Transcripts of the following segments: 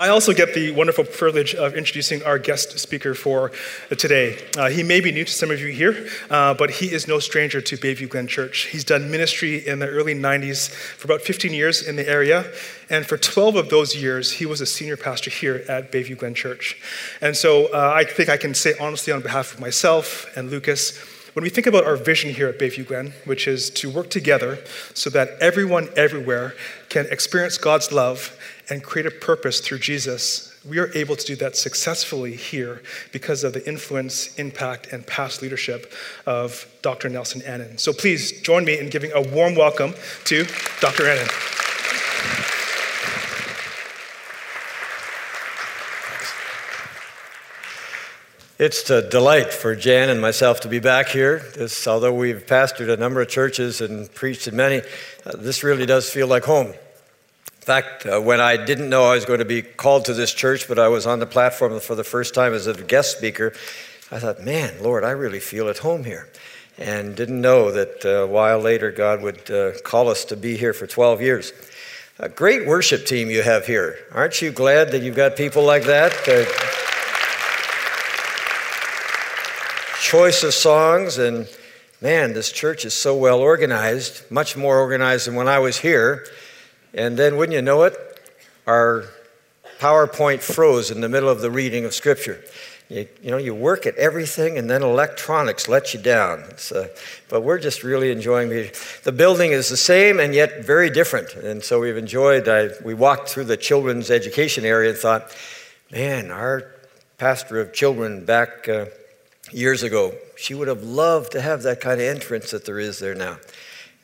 I also get the wonderful privilege of introducing our guest speaker for today. Uh, he may be new to some of you here, uh, but he is no stranger to Bayview Glen Church. He's done ministry in the early 90s for about 15 years in the area, and for 12 of those years, he was a senior pastor here at Bayview Glen Church. And so uh, I think I can say honestly on behalf of myself and Lucas, when we think about our vision here at Bayview Glen, which is to work together so that everyone everywhere can experience God's love and create a purpose through Jesus, we are able to do that successfully here because of the influence, impact, and past leadership of Dr. Nelson Annan. So please join me in giving a warm welcome to Dr. Annan. It's a delight for Jan and myself to be back here. This, although we've pastored a number of churches and preached in many, uh, this really does feel like home. In fact, uh, when I didn't know I was going to be called to this church, but I was on the platform for the first time as a guest speaker, I thought, man, Lord, I really feel at home here. And didn't know that uh, a while later God would uh, call us to be here for 12 years. A great worship team you have here. Aren't you glad that you've got people like that? Uh, choice of songs, and man, this church is so well organized, much more organized than when I was here. And then, wouldn't you know it, our PowerPoint froze in the middle of the reading of Scripture. You, you know, you work at everything, and then electronics let you down. Uh, but we're just really enjoying it. The building is the same and yet very different. And so we've enjoyed, I, we walked through the children's education area and thought, man, our pastor of children back uh, years ago. She would have loved to have that kind of entrance that there is there now.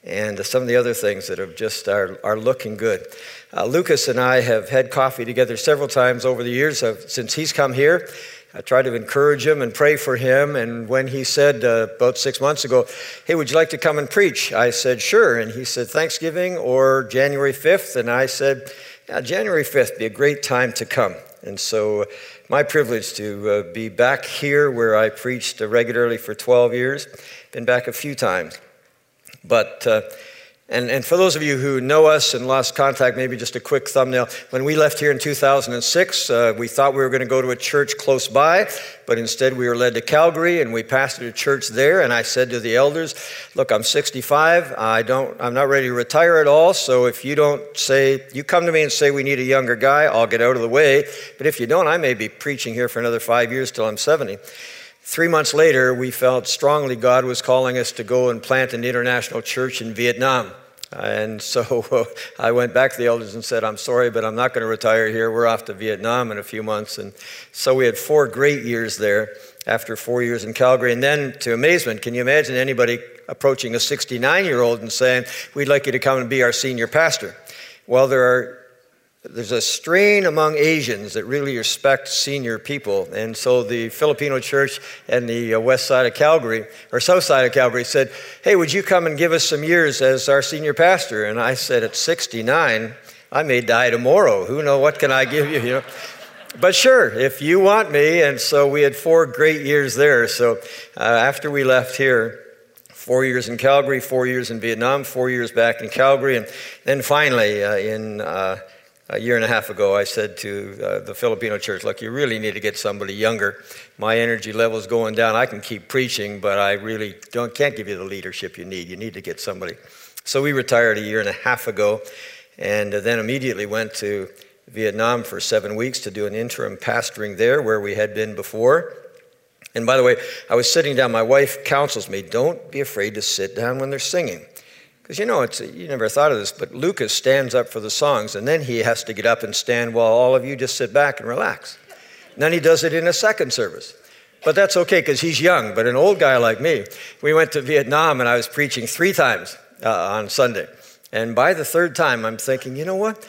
And some of the other things that have just are, are looking good. Uh, Lucas and I have had coffee together several times over the years since he's come here. I try to encourage him and pray for him. And when he said uh, about six months ago, Hey, would you like to come and preach? I said, Sure. And he said, Thanksgiving or January 5th? And I said, yeah, January 5th be a great time to come. And so my privilege to uh, be back here where I preached uh, regularly for 12 years. Been back a few times. But uh, and, and for those of you who know us and lost contact, maybe just a quick thumbnail. When we left here in 2006, uh, we thought we were going to go to a church close by, but instead we were led to Calgary and we pastored a church there. And I said to the elders, Look, I'm 65. I don't, I'm not ready to retire at all. So if you don't say, you come to me and say we need a younger guy, I'll get out of the way. But if you don't, I may be preaching here for another five years till I'm 70. Three months later, we felt strongly God was calling us to go and plant an international church in Vietnam. And so I went back to the elders and said, I'm sorry, but I'm not going to retire here. We're off to Vietnam in a few months. And so we had four great years there after four years in Calgary. And then, to amazement, can you imagine anybody approaching a 69 year old and saying, We'd like you to come and be our senior pastor? Well, there are there's a strain among Asians that really respect senior people. And so the Filipino church and the uh, west side of Calgary, or south side of Calgary, said, Hey, would you come and give us some years as our senior pastor? And I said, At 69, I may die tomorrow. Who know what can I give you? you know? But sure, if you want me. And so we had four great years there. So uh, after we left here, four years in Calgary, four years in Vietnam, four years back in Calgary, and then finally uh, in uh, a year and a half ago, I said to uh, the Filipino church, Look, you really need to get somebody younger. My energy level is going down. I can keep preaching, but I really don't, can't give you the leadership you need. You need to get somebody. So we retired a year and a half ago, and then immediately went to Vietnam for seven weeks to do an interim pastoring there where we had been before. And by the way, I was sitting down. My wife counsels me don't be afraid to sit down when they're singing. Because you know, it's, you never thought of this, but Lucas stands up for the songs, and then he has to get up and stand while all of you just sit back and relax. And then he does it in a second service. But that's okay because he's young. But an old guy like me, we went to Vietnam and I was preaching three times uh, on Sunday. And by the third time, I'm thinking, you know what?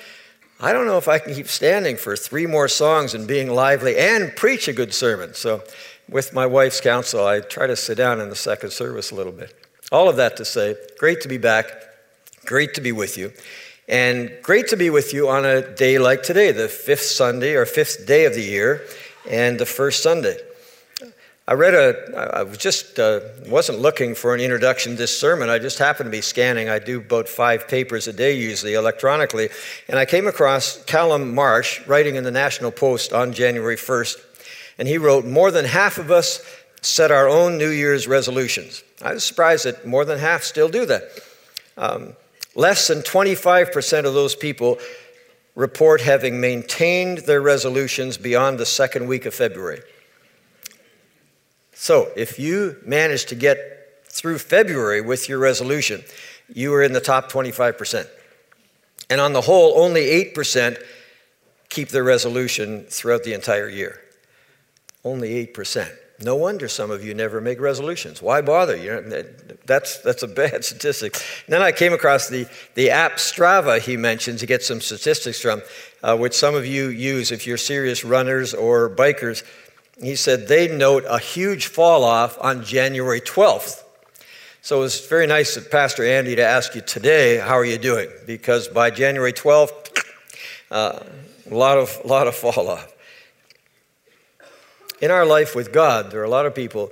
I don't know if I can keep standing for three more songs and being lively and preach a good sermon. So, with my wife's counsel, I try to sit down in the second service a little bit. All of that to say, great to be back, great to be with you, and great to be with you on a day like today, the fifth Sunday or fifth day of the year, and the first Sunday. I read a, I was just uh, wasn't looking for an introduction to this sermon. I just happened to be scanning. I do about five papers a day usually electronically. And I came across Calum Marsh writing in the National Post on January 1st. And he wrote, More than half of us set our own New Year's resolutions. I was surprised that more than half still do that. Um, less than 25% of those people report having maintained their resolutions beyond the second week of February. So, if you manage to get through February with your resolution, you are in the top 25%. And on the whole, only 8% keep their resolution throughout the entire year. Only 8%. No wonder some of you never make resolutions. Why bother? You know, that's, that's a bad statistic. And then I came across the, the app Strava he mentions. to get some statistics from, uh, which some of you use if you're serious runners or bikers. He said they note a huge fall off on January 12th. So it was very nice of Pastor Andy to ask you today, how are you doing? Because by January 12th, uh, a lot of, lot of fall off in our life with God, there are a lot of people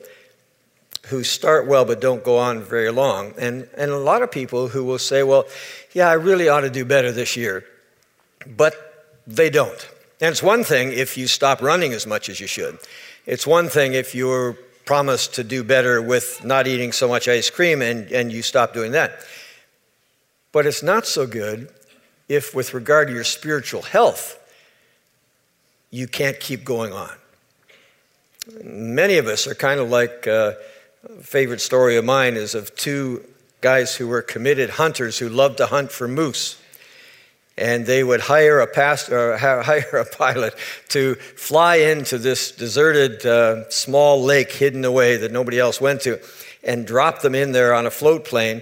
who start well but don't go on very long. And, and a lot of people who will say, well, yeah, I really ought to do better this year, but they don't. And it's one thing if you stop running as much as you should. It's one thing if you're promised to do better with not eating so much ice cream and, and you stop doing that. But it's not so good if, with regard to your spiritual health, you can't keep going on. Many of us are kind of like uh, favorite story of mine is of two guys who were committed hunters who loved to hunt for moose. And they would hire a pastor, hire a pilot to fly into this deserted uh, small lake hidden away that nobody else went to, and drop them in there on a float plane.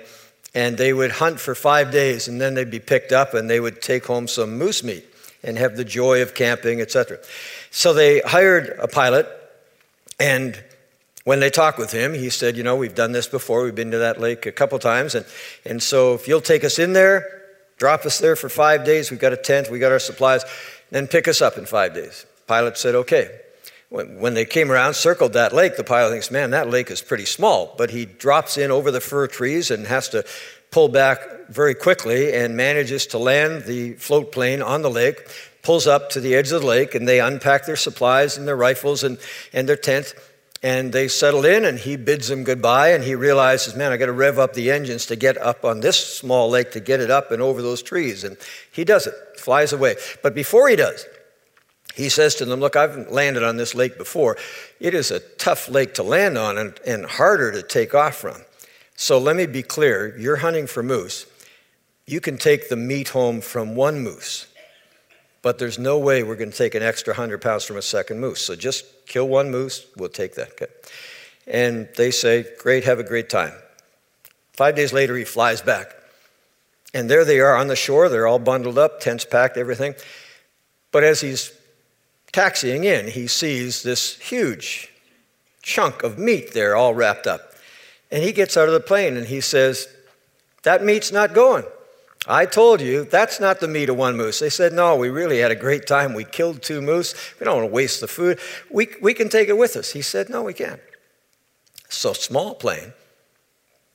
And they would hunt for five days, and then they'd be picked up, and they would take home some moose meat and have the joy of camping, etc. So they hired a pilot and when they talked with him, he said, You know, we've done this before. We've been to that lake a couple times. And, and so if you'll take us in there, drop us there for five days, we've got a tent, we've got our supplies, then pick us up in five days. Pilot said, Okay. When they came around, circled that lake, the pilot thinks, Man, that lake is pretty small. But he drops in over the fir trees and has to pull back very quickly and manages to land the float plane on the lake, pulls up to the edge of the lake and they unpack their supplies and their rifles and, and their tent and they settle in and he bids them goodbye and he realizes man i got to rev up the engines to get up on this small lake to get it up and over those trees and he does it flies away. But before he does he says to them look i've landed on this lake before. It is a tough lake to land on and, and harder to take off from. So let me be clear you're hunting for moose. You can take the meat home from one moose but there's no way we're going to take an extra 100 pounds from a second moose. So just kill one moose, we'll take that. Okay. And they say, Great, have a great time. Five days later, he flies back. And there they are on the shore. They're all bundled up, tents packed, everything. But as he's taxiing in, he sees this huge chunk of meat there all wrapped up. And he gets out of the plane and he says, That meat's not going. I told you that's not the meat of one moose. They said, No, we really had a great time. We killed two moose. We don't want to waste the food. We, we can take it with us. He said, No, we can't. So, small plane.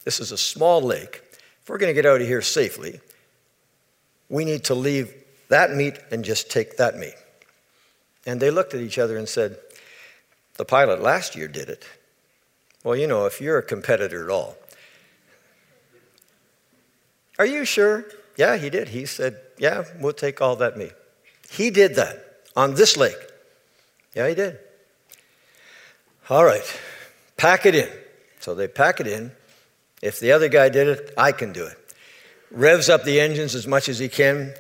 This is a small lake. If we're going to get out of here safely, we need to leave that meat and just take that meat. And they looked at each other and said, The pilot last year did it. Well, you know, if you're a competitor at all, are you sure? Yeah, he did. He said, Yeah, we'll take all that meat. He did that on this lake. Yeah, he did. All right, pack it in. So they pack it in. If the other guy did it, I can do it. Revs up the engines as much as he can,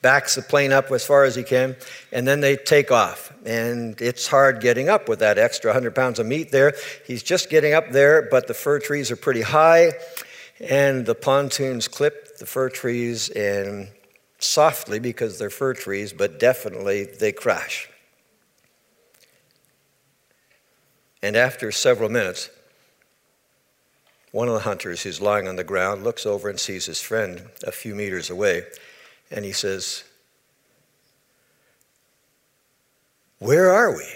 backs the plane up as far as he can, and then they take off. And it's hard getting up with that extra 100 pounds of meat there. He's just getting up there, but the fir trees are pretty high and the pontoons clip the fir trees and softly because they're fir trees, but definitely they crash. And after several minutes, one of the hunters who's lying on the ground looks over and sees his friend a few meters away, and he says, Where are we?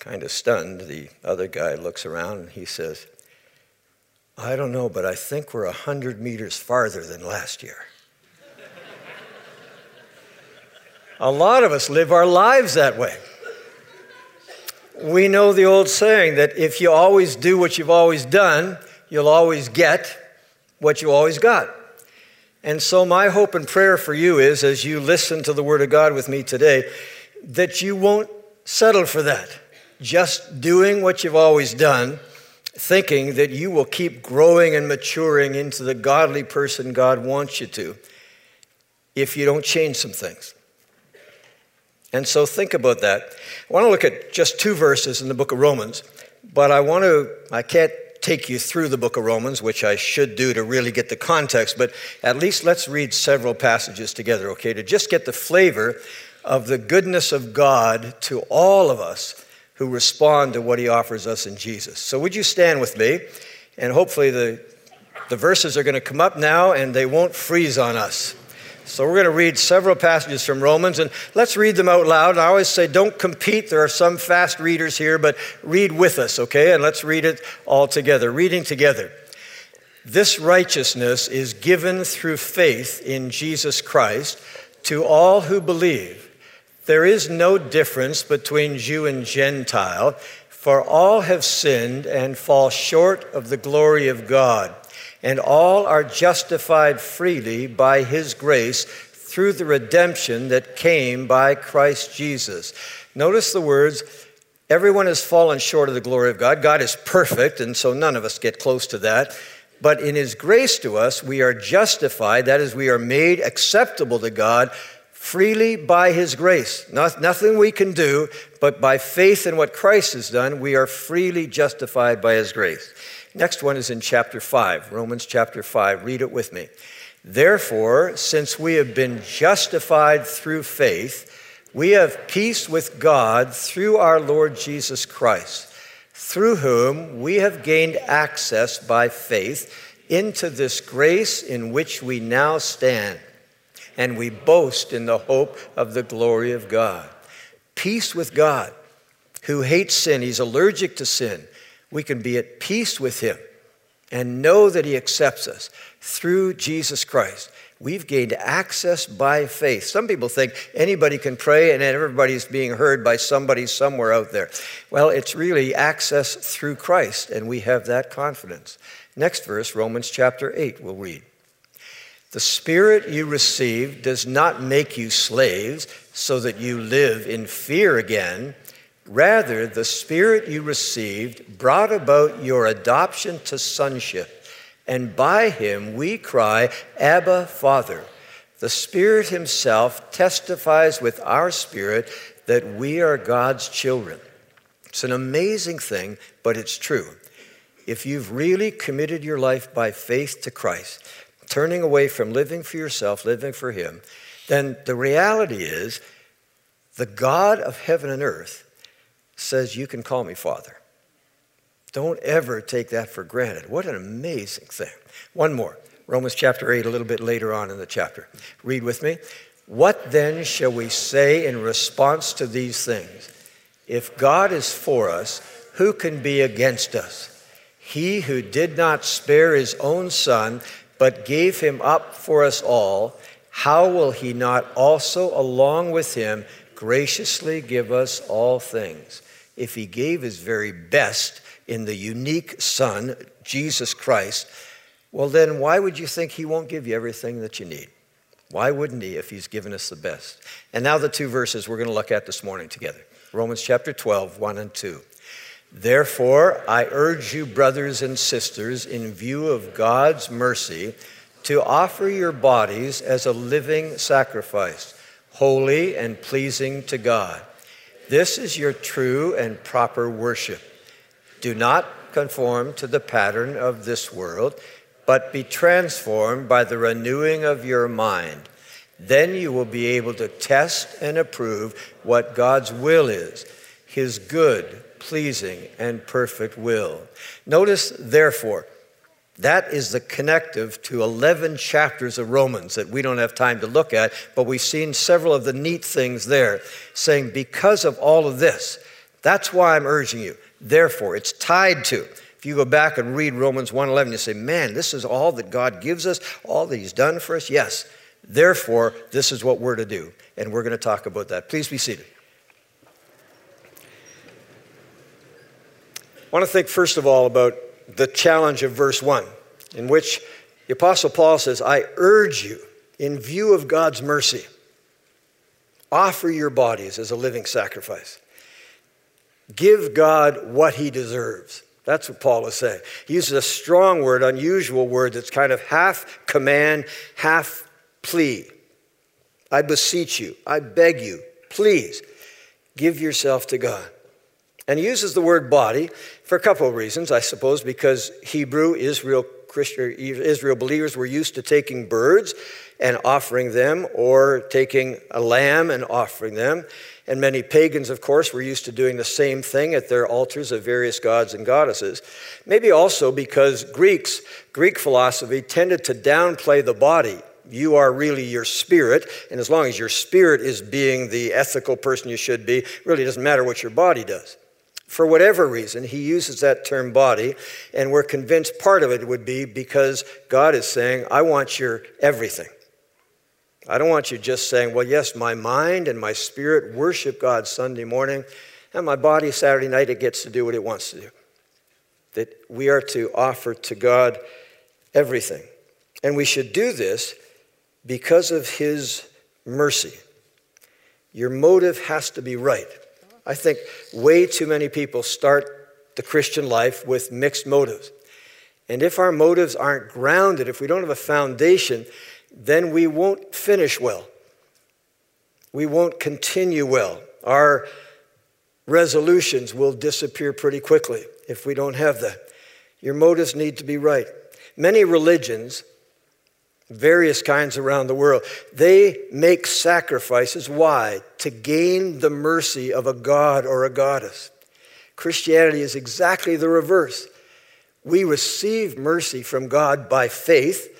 Kind of stunned, the other guy looks around and he says, I don't know, but I think we're 100 meters farther than last year. A lot of us live our lives that way. We know the old saying that if you always do what you've always done, you'll always get what you always got. And so, my hope and prayer for you is as you listen to the Word of God with me today, that you won't settle for that. Just doing what you've always done, thinking that you will keep growing and maturing into the godly person God wants you to if you don't change some things. And so think about that. I want to look at just two verses in the book of Romans, but I want to, I can't take you through the book of Romans, which I should do to really get the context, but at least let's read several passages together, okay, to just get the flavor of the goodness of God to all of us who respond to what he offers us in Jesus. So would you stand with me? And hopefully the, the verses are going to come up now and they won't freeze on us. So we're going to read several passages from Romans, and let's read them out loud. And I always say, don't compete. There are some fast readers here, but read with us, okay? And let's read it all together. Reading together. This righteousness is given through faith in Jesus Christ to all who believe. There is no difference between Jew and Gentile, for all have sinned and fall short of the glory of God and all are justified freely by his grace through the redemption that came by Christ Jesus. Notice the words, everyone has fallen short of the glory of God. God is perfect, and so none of us get close to that. But in his grace to us, we are justified, that is, we are made acceptable to God freely by his grace. Not, nothing we can do, but by faith in what Christ has done, we are freely justified by his grace. Next one is in chapter 5, Romans chapter 5. Read it with me. Therefore, since we have been justified through faith, we have peace with God through our Lord Jesus Christ, through whom we have gained access by faith into this grace in which we now stand, and we boast in the hope of the glory of God. Peace with God, who hates sin, he's allergic to sin we can be at peace with Him and know that He accepts us through Jesus Christ. We've gained access by faith. Some people think anybody can pray and everybody's being heard by somebody somewhere out there. Well, it's really access through Christ, and we have that confidence. Next verse, Romans chapter 8, we'll read. The Spirit you received does not make you slaves so that you live in fear again. Rather, the Spirit you received brought about your adoption to sonship, and by him we cry, Abba, Father. The Spirit Himself testifies with our spirit that we are God's children. It's an amazing thing, but it's true. If you've really committed your life by faith to Christ, turning away from living for yourself, living for Him, then the reality is the God of heaven and earth says, You can call me Father. Don't ever take that for granted. What an amazing thing. One more Romans chapter 8, a little bit later on in the chapter. Read with me. What then shall we say in response to these things? If God is for us, who can be against us? He who did not spare his own son, but gave him up for us all, how will he not also, along with him, graciously give us all things? if he gave his very best in the unique Son, Jesus Christ, well, then why would you think he won't give you everything that you need? Why wouldn't he if he's given us the best? And now the two verses we're going to look at this morning together Romans chapter 12, 1 and 2. Therefore, I urge you, brothers and sisters, in view of God's mercy, to offer your bodies as a living sacrifice, holy and pleasing to God. This is your true and proper worship. Do not conform to the pattern of this world, but be transformed by the renewing of your mind. Then you will be able to test and approve what God's will is, his good, pleasing, and perfect will. Notice, therefore, that is the connective to 11 chapters of Romans that we don't have time to look at, but we've seen several of the neat things there, saying, because of all of this, That's why I'm urging you. Therefore, it's tied to. If you go back and read Romans 1:11, you say, "Man, this is all that God gives us, all that he's done for us." Yes. Therefore, this is what we're to do, and we're going to talk about that. Please be seated. Want to think first of all about the challenge of verse 1, in which the Apostle Paul says, I urge you, in view of God's mercy, offer your bodies as a living sacrifice. Give God what he deserves. That's what Paul is saying. He uses a strong word, unusual word that's kind of half command, half plea. I beseech you, I beg you, please give yourself to God. And he uses the word body for a couple of reasons, I suppose, because Hebrew, Israel, Christian, Israel believers were used to taking birds and offering them, or taking a lamb and offering them. And many pagans, of course, were used to doing the same thing at their altars of various gods and goddesses. Maybe also because Greeks, Greek philosophy, tended to downplay the body. You are really your spirit, and as long as your spirit is being the ethical person you should be, really doesn't matter what your body does. For whatever reason, he uses that term body, and we're convinced part of it would be because God is saying, I want your everything. I don't want you just saying, well, yes, my mind and my spirit worship God Sunday morning, and my body Saturday night, it gets to do what it wants to do. That we are to offer to God everything. And we should do this because of His mercy. Your motive has to be right. I think way too many people start the Christian life with mixed motives. And if our motives aren't grounded, if we don't have a foundation, then we won't finish well. We won't continue well. Our resolutions will disappear pretty quickly if we don't have that. Your motives need to be right. Many religions, various kinds around the world, they make sacrifices. Why? To gain the mercy of a god or a goddess. Christianity is exactly the reverse. We receive mercy from God by faith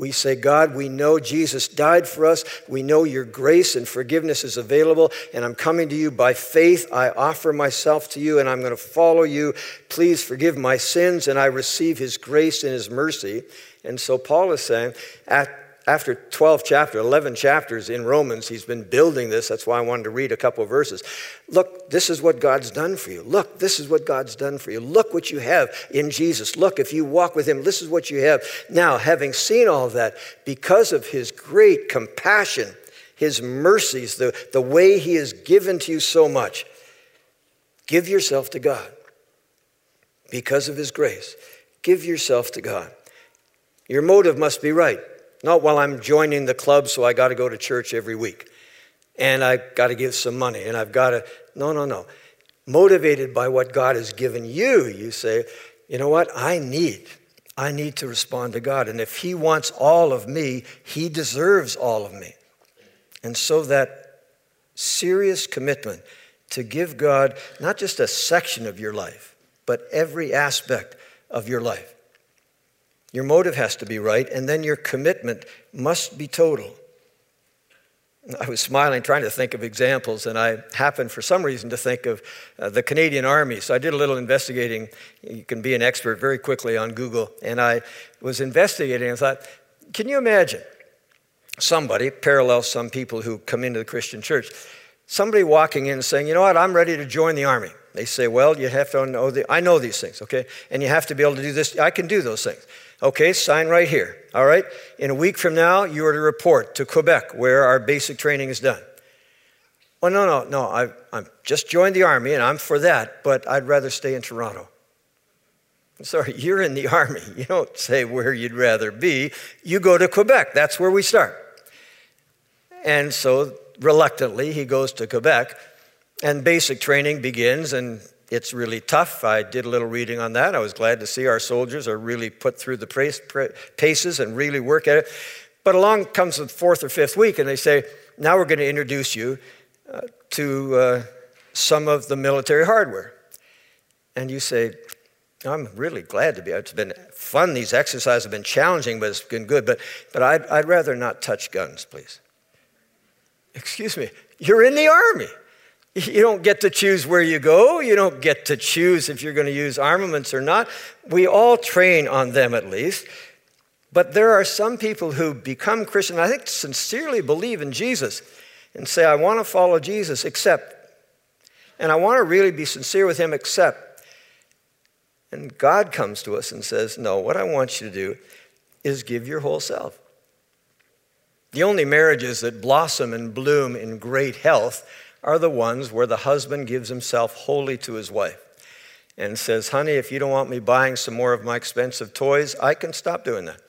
we say, God, we know Jesus died for us. We know your grace and forgiveness is available, and I'm coming to you by faith. I offer myself to you, and I'm going to follow you. Please forgive my sins, and I receive his grace and his mercy. And so Paul is saying, at after 12 chapters, 11 chapters in Romans, he's been building this. That's why I wanted to read a couple verses. Look, this is what God's done for you. Look, this is what God's done for you. Look what you have in Jesus. Look, if you walk with him, this is what you have. Now, having seen all that, because of his great compassion, his mercies, the, the way he has given to you so much, give yourself to God. Because of his grace, give yourself to God. Your motive must be right. Not while I'm joining the club, so I got to go to church every week. And I got to give some money. And I've got to. No, no, no. Motivated by what God has given you, you say, you know what? I need. I need to respond to God. And if He wants all of me, He deserves all of me. And so that serious commitment to give God not just a section of your life, but every aspect of your life. Your motive has to be right, and then your commitment must be total. I was smiling, trying to think of examples, and I happened for some reason to think of uh, the Canadian Army. So I did a little investigating. You can be an expert very quickly on Google. And I was investigating and thought, can you imagine somebody, parallel some people who come into the Christian church, somebody walking in and saying, you know what, I'm ready to join the Army. They say, well, you have to know, the, I know these things, okay? And you have to be able to do this. I can do those things. Okay, sign right here. All right? In a week from now, you are to report to Quebec where our basic training is done. Well, no, no, no. I, I'm just joined the Army and I'm for that, but I'd rather stay in Toronto. I'm sorry, you're in the Army. You don't say where you'd rather be. You go to Quebec. That's where we start. And so, reluctantly, he goes to Quebec, and basic training begins, and it's really tough. I did a little reading on that. I was glad to see our soldiers are really put through the paces and really work at it. But along comes the fourth or fifth week, and they say, now we're going to introduce you uh, to uh, some of the military hardware. And you say, I'm really glad to be. It's been fun. These exercises have been challenging, but it's been good. But, but I'd, I'd rather not touch guns, please. Excuse me. You're in the army. You don't get to choose where you go. You don't get to choose if you're going to use armaments or not. We all train on them at least. But there are some people who become Christian, I think sincerely believe in Jesus and say, I want to follow Jesus, except, and I want to really be sincere with him, except. And God comes to us and says, No, what I want you to do is give your whole self. The only marriages that blossom and bloom in great health are the ones where the husband gives himself wholly to his wife and says, Honey, if you don't want me buying some more of my expensive toys, I can stop doing that.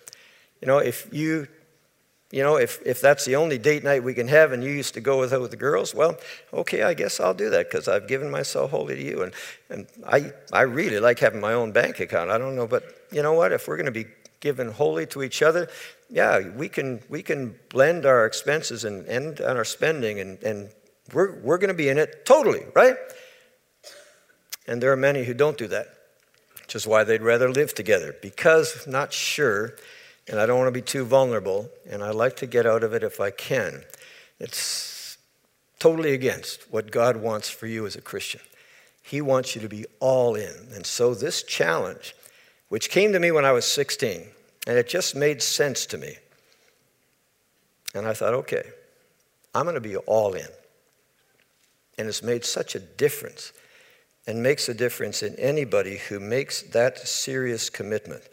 You know, if you you know, if, if that's the only date night we can have and you used to go with with the girls, well, okay, I guess I'll do that because I've given myself wholly to you. And, and I, I really like having my own bank account. I don't know, but you know what? If we're going to be given wholly to each other, yeah, we can, we can blend our expenses and, and, and our spending and, and we're, we're going to be in it totally, right? And there are many who don't do that, which is why they'd rather live together because not sure, and I don't want to be too vulnerable, and I like to get out of it if I can. It's totally against what God wants for you as a Christian. He wants you to be all in. And so, this challenge, which came to me when I was 16, and it just made sense to me. And I thought, okay, I'm going to be all in. And it's made such a difference and makes a difference in anybody who makes that serious commitment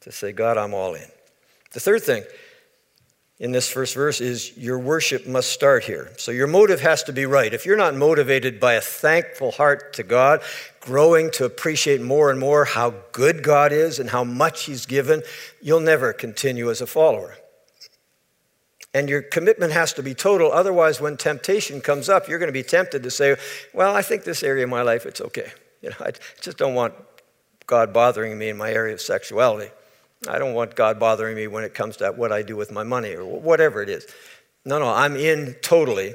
to say, God, I'm all in. The third thing in this first verse is your worship must start here. So your motive has to be right. If you're not motivated by a thankful heart to God, growing to appreciate more and more how good God is and how much He's given, you'll never continue as a follower. And your commitment has to be total. Otherwise, when temptation comes up, you're going to be tempted to say, Well, I think this area of my life, it's okay. You know, I just don't want God bothering me in my area of sexuality. I don't want God bothering me when it comes to what I do with my money or whatever it is. No, no, I'm in totally.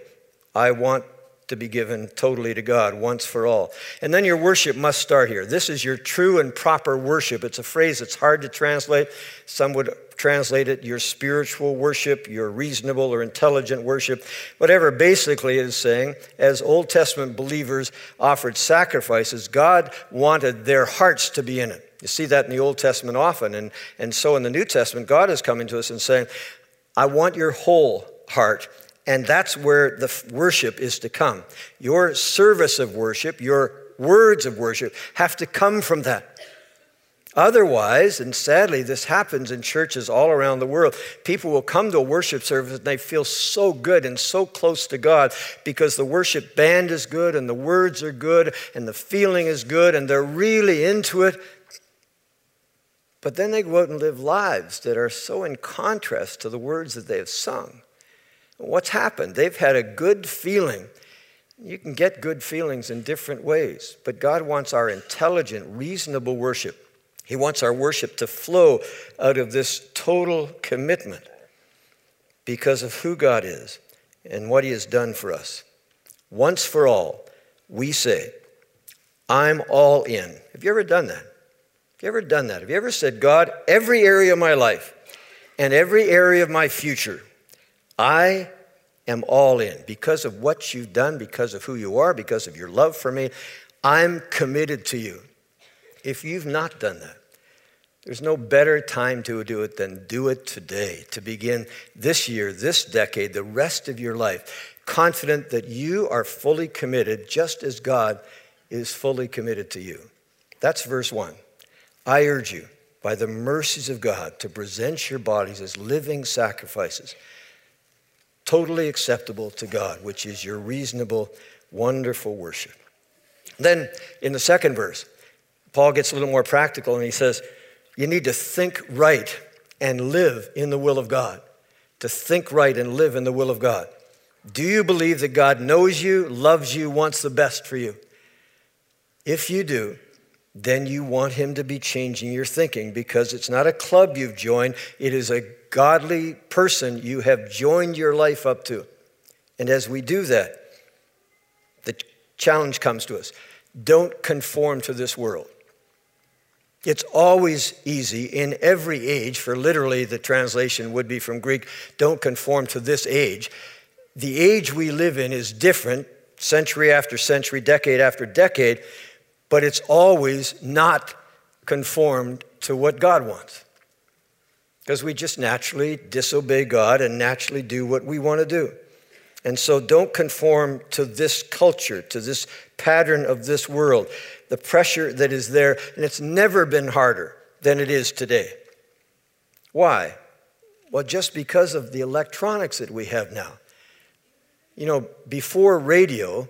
I want to be given totally to God once for all. And then your worship must start here. This is your true and proper worship. It's a phrase that's hard to translate. Some would translate it your spiritual worship, your reasonable or intelligent worship, whatever. Basically, is saying, as Old Testament believers offered sacrifices, God wanted their hearts to be in it. You see that in the Old Testament often. And, and so in the New Testament, God is coming to us and saying, I want your whole heart. And that's where the worship is to come. Your service of worship, your words of worship have to come from that. Otherwise, and sadly, this happens in churches all around the world, people will come to a worship service and they feel so good and so close to God because the worship band is good and the words are good and the feeling is good and they're really into it. But then they go out and live lives that are so in contrast to the words that they have sung. What's happened? They've had a good feeling. You can get good feelings in different ways, but God wants our intelligent, reasonable worship. He wants our worship to flow out of this total commitment because of who God is and what He has done for us. Once for all, we say, I'm all in. Have you ever done that? Have you ever done that? Have you ever said, God, every area of my life and every area of my future, I am all in because of what you've done, because of who you are, because of your love for me. I'm committed to you. If you've not done that, there's no better time to do it than do it today, to begin this year, this decade, the rest of your life, confident that you are fully committed just as God is fully committed to you. That's verse one. I urge you, by the mercies of God, to present your bodies as living sacrifices, totally acceptable to God, which is your reasonable, wonderful worship. Then in the second verse, Paul gets a little more practical and he says, You need to think right and live in the will of God. To think right and live in the will of God. Do you believe that God knows you, loves you, wants the best for you? If you do, then you want Him to be changing your thinking because it's not a club you've joined, it is a godly person you have joined your life up to. And as we do that, the challenge comes to us don't conform to this world. It's always easy in every age, for literally the translation would be from Greek, don't conform to this age. The age we live in is different century after century, decade after decade, but it's always not conformed to what God wants. Because we just naturally disobey God and naturally do what we want to do. And so don't conform to this culture, to this pattern of this world, the pressure that is there. And it's never been harder than it is today. Why? Well, just because of the electronics that we have now. You know, before radio,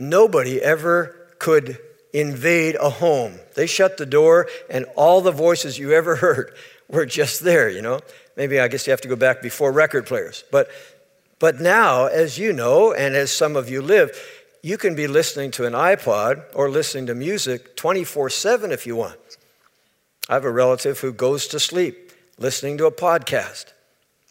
nobody ever could invade a home. They shut the door, and all the voices you ever heard were just there, you know. Maybe I guess you have to go back before record players. But but now, as you know, and as some of you live, you can be listening to an iPod or listening to music 24 7 if you want. I have a relative who goes to sleep listening to a podcast.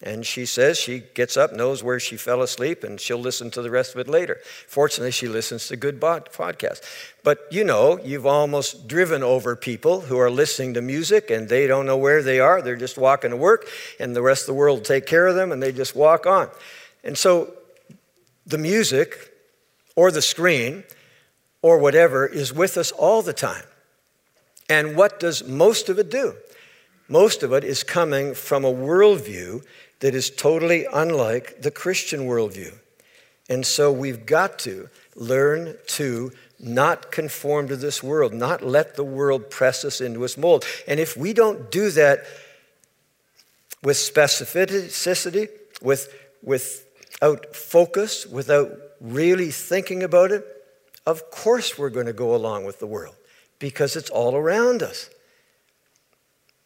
And she says she gets up, knows where she fell asleep, and she'll listen to the rest of it later. Fortunately, she listens to good podcasts. But you know, you've almost driven over people who are listening to music and they don't know where they are. They're just walking to work, and the rest of the world take care of them, and they just walk on. And so the music or the screen or whatever is with us all the time. And what does most of it do? Most of it is coming from a worldview that is totally unlike the Christian worldview. And so we've got to learn to not conform to this world, not let the world press us into its mold. And if we don't do that with specificity, with, without focus, without really thinking about it, of course we're going to go along with the world because it's all around us.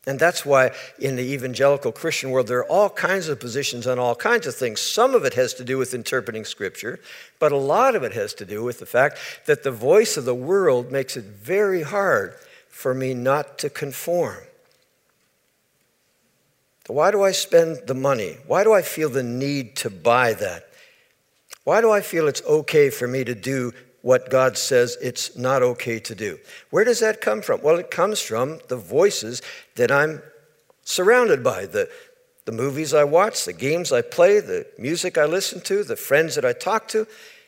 And that's why in the evangelical Christian world, there are all kinds of positions on all kinds of things. Some of it has to do with interpreting Scripture, but a lot of it has to do with the fact that the voice of the world makes it very hard for me not to conform. Why do I spend the money? Why do I feel the need to buy that? Why do I feel it's okay for me to do what God says it's not okay to do. Where does that come from? Well, it comes from the voices that I'm surrounded by, the, the movies I watch, the games I play, the music I listen to, the friends that I talk to.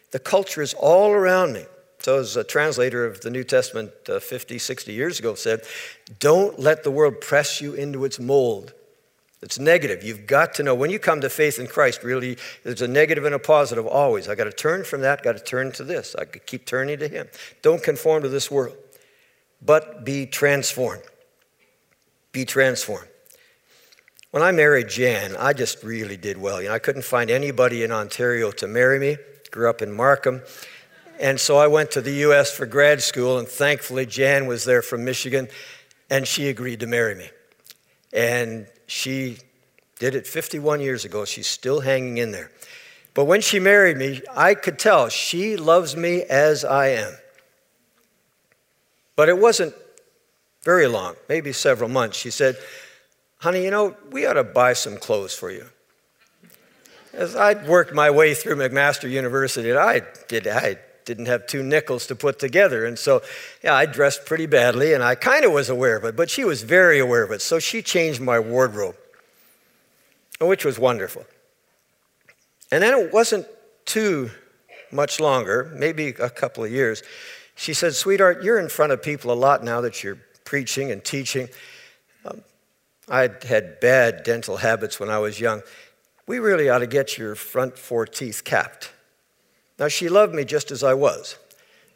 The culture is all around me. So, as a translator of the New Testament uh, 50, 60 years ago said, don't let the world press you into its mold. It's negative. You've got to know when you come to faith in Christ, really, there's a negative and a positive always. I got to turn from that, got to turn to this. I keep turning to Him. Don't conform to this world, but be transformed. Be transformed. When I married Jan, I just really did well. You know, I couldn't find anybody in Ontario to marry me. Grew up in Markham. And so I went to the US for grad school, and thankfully, Jan was there from Michigan, and she agreed to marry me. And she did it 51 years ago. She's still hanging in there. But when she married me, I could tell she loves me as I am. But it wasn't very long, maybe several months. She said, Honey, you know, we ought to buy some clothes for you. As I'd worked my way through McMaster University, I did, I didn't have two nickels to put together. And so, yeah, I dressed pretty badly, and I kind of was aware of it, but she was very aware of it. So she changed my wardrobe, which was wonderful. And then it wasn't too much longer, maybe a couple of years. She said, Sweetheart, you're in front of people a lot now that you're preaching and teaching. Um, I had bad dental habits when I was young. We really ought to get your front four teeth capped. Now, she loved me just as I was,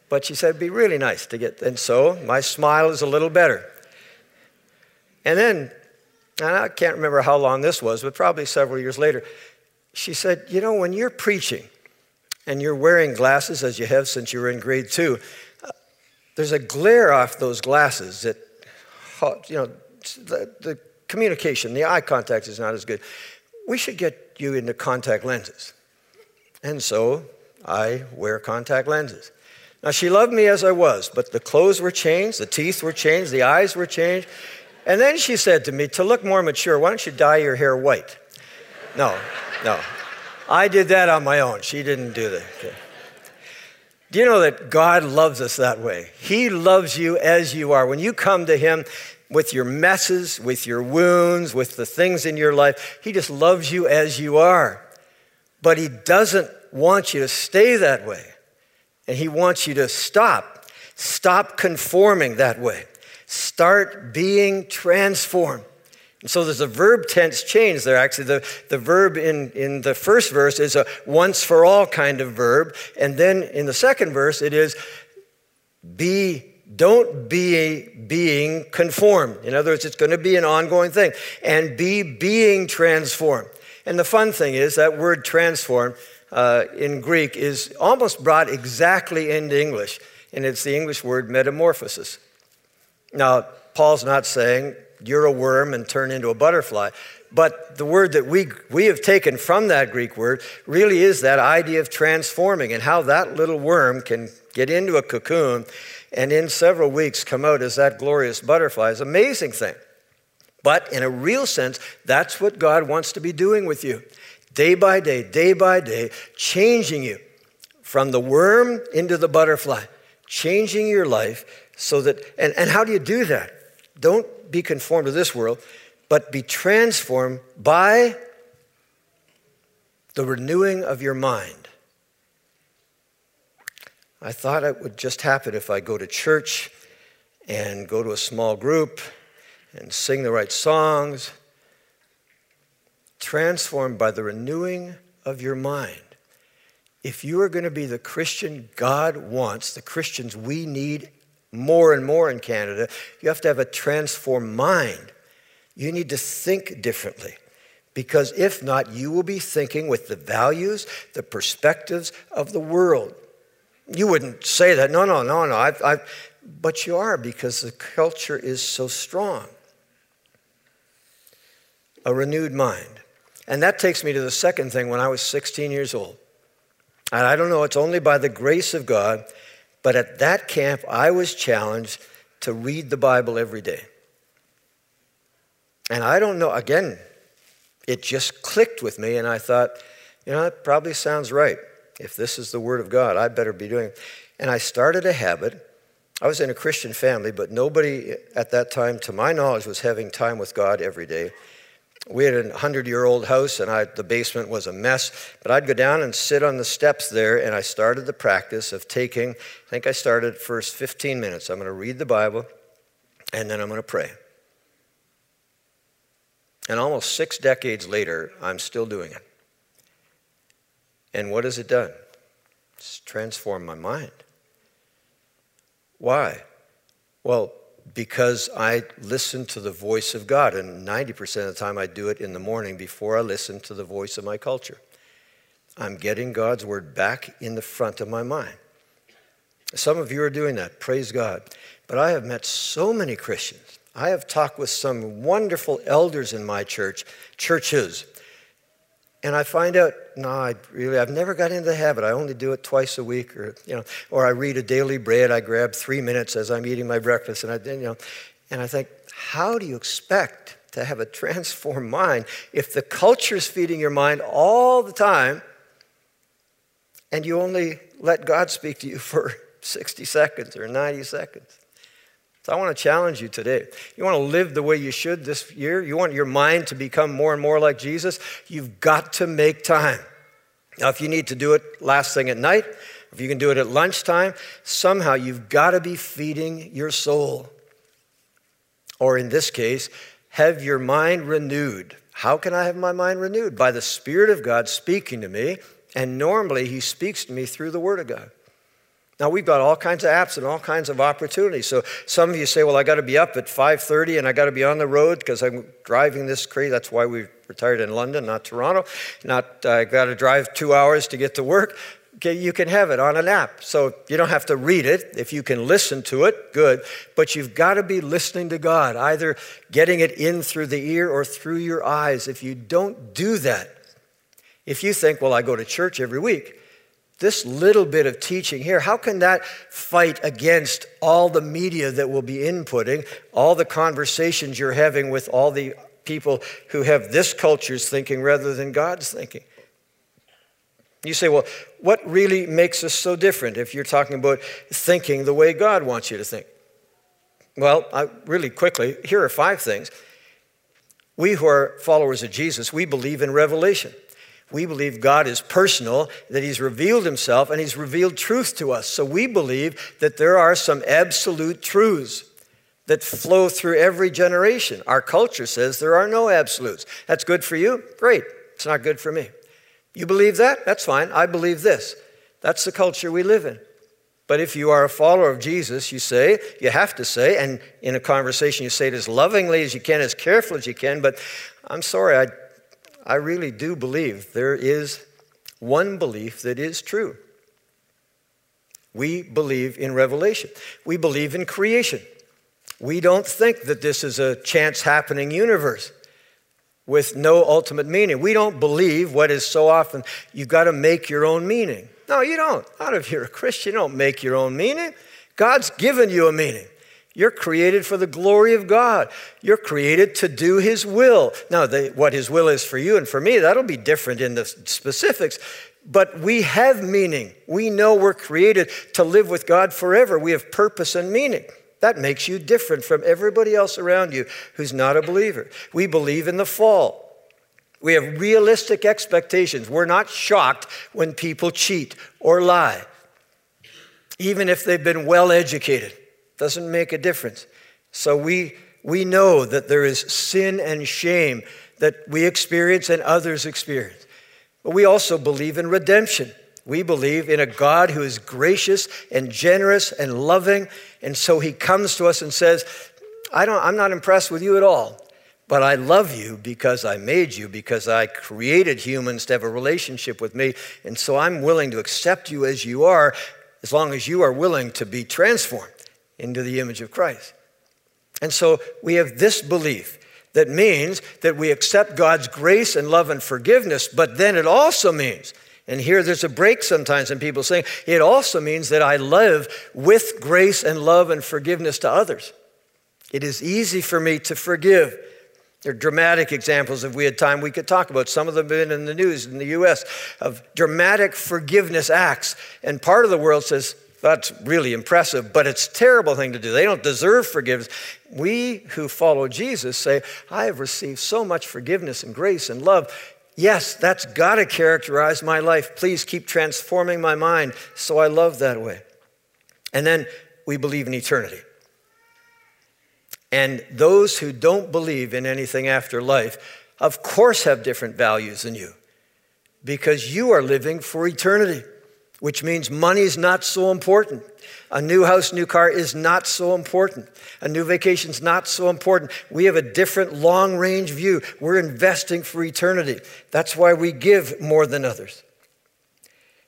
but she said it'd be really nice to get, and so my smile is a little better. And then, and I can't remember how long this was, but probably several years later, she said, You know, when you're preaching and you're wearing glasses as you have since you were in grade two, there's a glare off those glasses that, you know, the, the communication, the eye contact is not as good. We should get you into contact lenses. And so I wear contact lenses. Now, she loved me as I was, but the clothes were changed, the teeth were changed, the eyes were changed. And then she said to me, To look more mature, why don't you dye your hair white? No, no. I did that on my own. She didn't do that. Okay. Do you know that God loves us that way? He loves you as you are. When you come to Him with your messes, with your wounds, with the things in your life, He just loves you as you are. But He doesn't want you to stay that way. And he wants you to stop. Stop conforming that way. Start being transformed. And so there's a verb tense change there. Actually, the, the verb in, in the first verse is a once for all kind of verb. And then in the second verse, it is be, don't be being conformed. In other words, it's going to be an ongoing thing. And be being transformed. And the fun thing is that word transform uh, in Greek is almost brought exactly into English. And it's the English word metamorphosis. Now, Paul's not saying you're a worm and turn into a butterfly. But the word that we, we have taken from that Greek word really is that idea of transforming and how that little worm can get into a cocoon and in several weeks come out as that glorious butterfly. It's amazing thing. But in a real sense, that's what God wants to be doing with you. Day by day, day by day, changing you from the worm into the butterfly, changing your life so that, and, and how do you do that? Don't be conformed to this world, but be transformed by the renewing of your mind. I thought it would just happen if I go to church and go to a small group and sing the right songs. Transformed by the renewing of your mind. If you are going to be the Christian God wants, the Christians we need more and more in Canada, you have to have a transformed mind. You need to think differently. Because if not, you will be thinking with the values, the perspectives of the world. You wouldn't say that. No, no, no, no. I've, I've, but you are because the culture is so strong. A renewed mind. And that takes me to the second thing when I was 16 years old. And I don't know, it's only by the grace of God but at that camp, I was challenged to read the Bible every day. And I don't know, again, it just clicked with me, and I thought, you know, that probably sounds right. If this is the Word of God, I better be doing it. And I started a habit. I was in a Christian family, but nobody at that time, to my knowledge, was having time with God every day we had a 100 year old house and I, the basement was a mess but i'd go down and sit on the steps there and i started the practice of taking i think i started first 15 minutes. I'm going to read the bible and then i'm going to pray. And almost six decades later i'm still doing it. And what has it done? It's transformed my mind. Why? Well because I listen to the voice of God. And 90% of the time, I do it in the morning before I listen to the voice of my culture. I'm getting God's word back in the front of my mind. Some of you are doing that, praise God. But I have met so many Christians. I have talked with some wonderful elders in my church, churches, and I find out, no, I really, I've never got into the habit. I only do it twice a week, or you know, or I read a daily bread. I grab three minutes as I'm eating my breakfast, and I, you know, and I think, how do you expect to have a transformed mind if the culture is feeding your mind all the time, and you only let God speak to you for 60 seconds or 90 seconds? So I want to challenge you today. You want to live the way you should this year? You want your mind to become more and more like Jesus? You've got to make time. Now, if you need to do it last thing at night, if you can do it at lunchtime, somehow you've got to be feeding your soul. Or in this case, have your mind renewed. How can I have my mind renewed? By the Spirit of God speaking to me, and normally He speaks to me through the Word of God. Now we've got all kinds of apps and all kinds of opportunities. So some of you say, "Well, I got to be up at 5:30 and I got to be on the road because I'm driving this crazy." That's why we retired in London, not Toronto. Not I uh, got to drive two hours to get to work. Okay, you can have it on an app, so you don't have to read it. If you can listen to it, good. But you've got to be listening to God, either getting it in through the ear or through your eyes. If you don't do that, if you think, "Well, I go to church every week," this little bit of teaching here, how can that fight against all the media that will be inputting, all the conversations you're having with all the people who have this culture's thinking rather than God's thinking? You say, well, what really makes us so different if you're talking about thinking the way God wants you to think? Well, I, really quickly, here are five things. We who are followers of Jesus, we believe in revelation. We believe God is personal, that He's revealed Himself, and He's revealed truth to us. So we believe that there are some absolute truths that flow through every generation. Our culture says there are no absolutes. That's good for you? Great. It's not good for me. You believe that? That's fine. I believe this. That's the culture we live in. But if you are a follower of Jesus, you say, you have to say, and in a conversation, you say it as lovingly as you can, as carefully as you can, but I'm sorry, I, I really do believe there is one belief that is true. We believe in revelation, we believe in creation. We don't think that this is a chance happening universe with no ultimate meaning. We don't believe what is so often you've got to make your own meaning. No, you don't. Not if you're a Christian. You don't make your own meaning. God's given you a meaning. You're created for the glory of God. You're created to do His will. Now, what His will is for you and for me, that'll be different in the specifics. But we have meaning. We know we're created to live with God forever. We have purpose and meaning. That makes you different from everybody else around you who's not a believer. We believe in the fall. We have realistic expectations. We're not shocked when people cheat or lie, even if they've been well educated. Doesn't make a difference. So we, we know that there is sin and shame that we experience and others experience. But we also believe in redemption. We believe in a God who is gracious and generous and loving. And so he comes to us and says, I don't, I'm not impressed with you at all. But I love you because I made you, because I created humans to have a relationship with me. And so I'm willing to accept you as you are, as long as you are willing to be transformed into the image of Christ. And so we have this belief that means that we accept God's grace and love and forgiveness, but then it also means, and here there's a break sometimes in people saying, it also means that I live with grace and love and forgiveness to others. It is easy for me to forgive there are dramatic examples. If we had time, we could talk about. Some of them have been in the news in the U.S. of dramatic forgiveness acts. And part of the world says, that's really impressive, but it's a terrible thing to do. They don't deserve forgiveness. We who follow Jesus say, I have received so much forgiveness and grace and love. Yes, that's got to characterize my life. Please keep transforming my mind so I love that way. And then we believe in eternity. And those who don't believe in anything after life, of course, have different values than you because you are living for eternity, which means money is not so important. A new house, new car is not so important. A new vacation is not so important. We have a different long range view. We're investing for eternity. That's why we give more than others.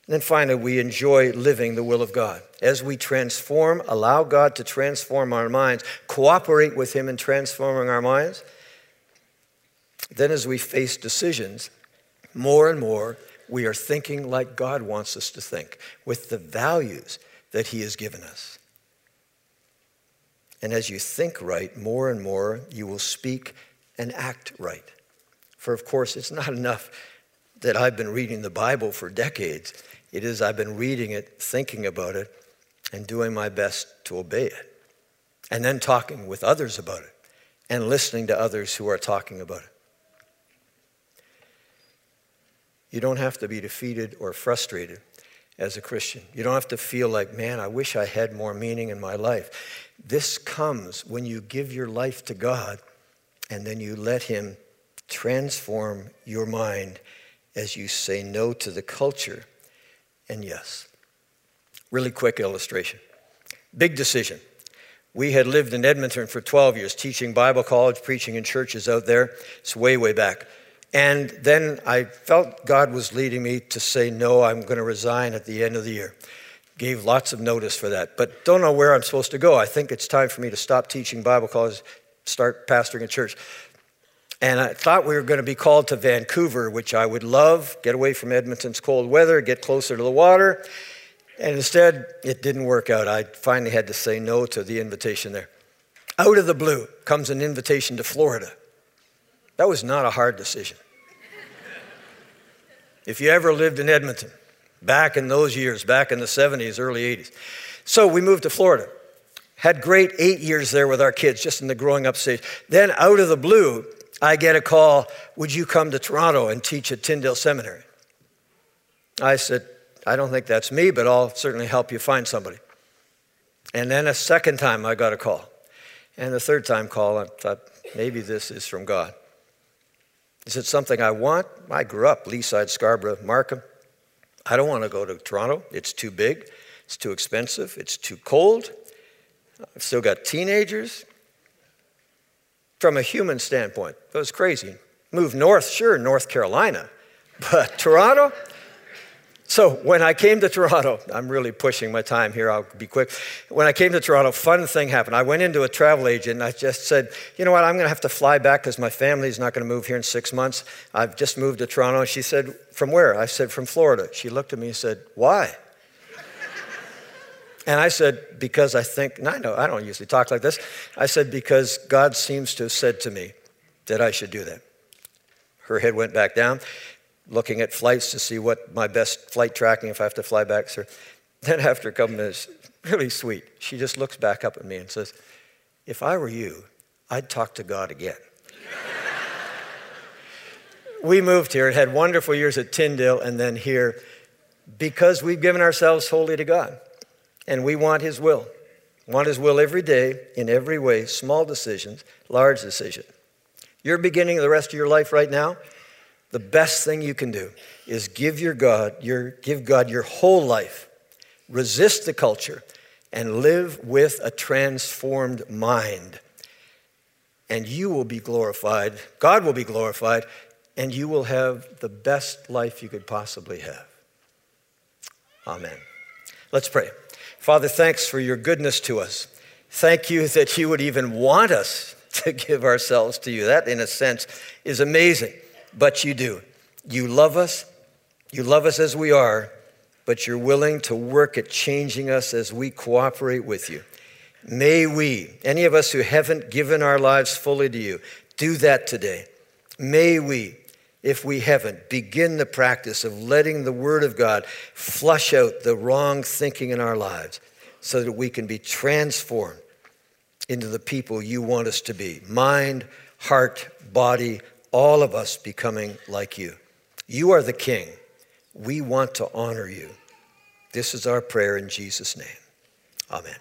And then finally, we enjoy living the will of God. As we transform, allow God to transform our minds, cooperate with Him in transforming our minds, then as we face decisions, more and more, we are thinking like God wants us to think, with the values that He has given us. And as you think right, more and more, you will speak and act right. For of course, it's not enough that I've been reading the Bible for decades. It is I've been reading it, thinking about it, and doing my best to obey it. And then talking with others about it and listening to others who are talking about it. You don't have to be defeated or frustrated as a Christian. You don't have to feel like, man, I wish I had more meaning in my life. This comes when you give your life to God and then you let Him transform your mind as you say no to the culture and yes. Really quick illustration. Big decision. We had lived in Edmonton for 12 years, teaching Bible college, preaching in churches out there. It's way, way back. And then I felt God was leading me to say, no, I'm going to resign at the end of the year. Gave lots of notice for that, but don't know where I'm supposed to go. I think it's time for me to stop teaching Bible college, start pastoring a church. And I thought we were going to be called to Vancouver, which I would love, get away from Edmonton's cold weather, get closer to the water. And instead, it didn't work out. I finally had to say no to the invitation there. Out of the blue comes an invitation to Florida. That was not a hard decision. If you ever lived in Edmonton, back in those years, back in the 70s, early 80s. So we moved to Florida. Had great eight years there with our kids, just in the growing up stage. Then, out of the blue, I get a call, would you come to Toronto and teach at Tyndale Seminary? I said, I don't think that's me, but I'll certainly help you find somebody. And then a second time I got a call. And the third time call, I thought, maybe this is from God. Is it something I want? I grew up Leaside, Scarborough, Markham. I don't want to go to Toronto. It's too big. It's too expensive. It's too cold. I've still got teenagers. From a human standpoint, it was crazy. Move north, sure, North Carolina. But Toronto? So when I came to Toronto, I'm really pushing my time here, I'll be quick. When I came to Toronto, fun thing happened. I went into a travel agent and I just said, you know what, I'm gonna have to fly back because my family's not gonna move here in six months. I've just moved to Toronto. She said, from where? I said, from Florida. She looked at me and said, why? and I said, because I think, and I know I don't usually talk like this. I said, because God seems to have said to me that I should do that. Her head went back down looking at flights to see what my best flight tracking if I have to fly back. So then after couple minutes, really sweet, she just looks back up at me and says, If I were you, I'd talk to God again. we moved here and had wonderful years at Tyndale and then here because we've given ourselves wholly to God and we want His will. Want His will every day, in every way, small decisions, large decisions. You're beginning the rest of your life right now the best thing you can do is give your God your give God your whole life. Resist the culture and live with a transformed mind. And you will be glorified. God will be glorified and you will have the best life you could possibly have. Amen. Let's pray. Father, thanks for your goodness to us. Thank you that you would even want us to give ourselves to you. That, in a sense, is amazing but you do. You love us, you love us as we are, but you're willing to work at changing us as we cooperate with you. May we, any of us who haven't given our lives fully to you, do that today. May we, if we haven't, begin the practice of letting the Word of God flush out the wrong thinking in our lives so that we can be transformed into the people you want us to be mind, heart, body, all of us becoming like you. You are the King. We want to honor you. This is our prayer in Jesus' name. Amen.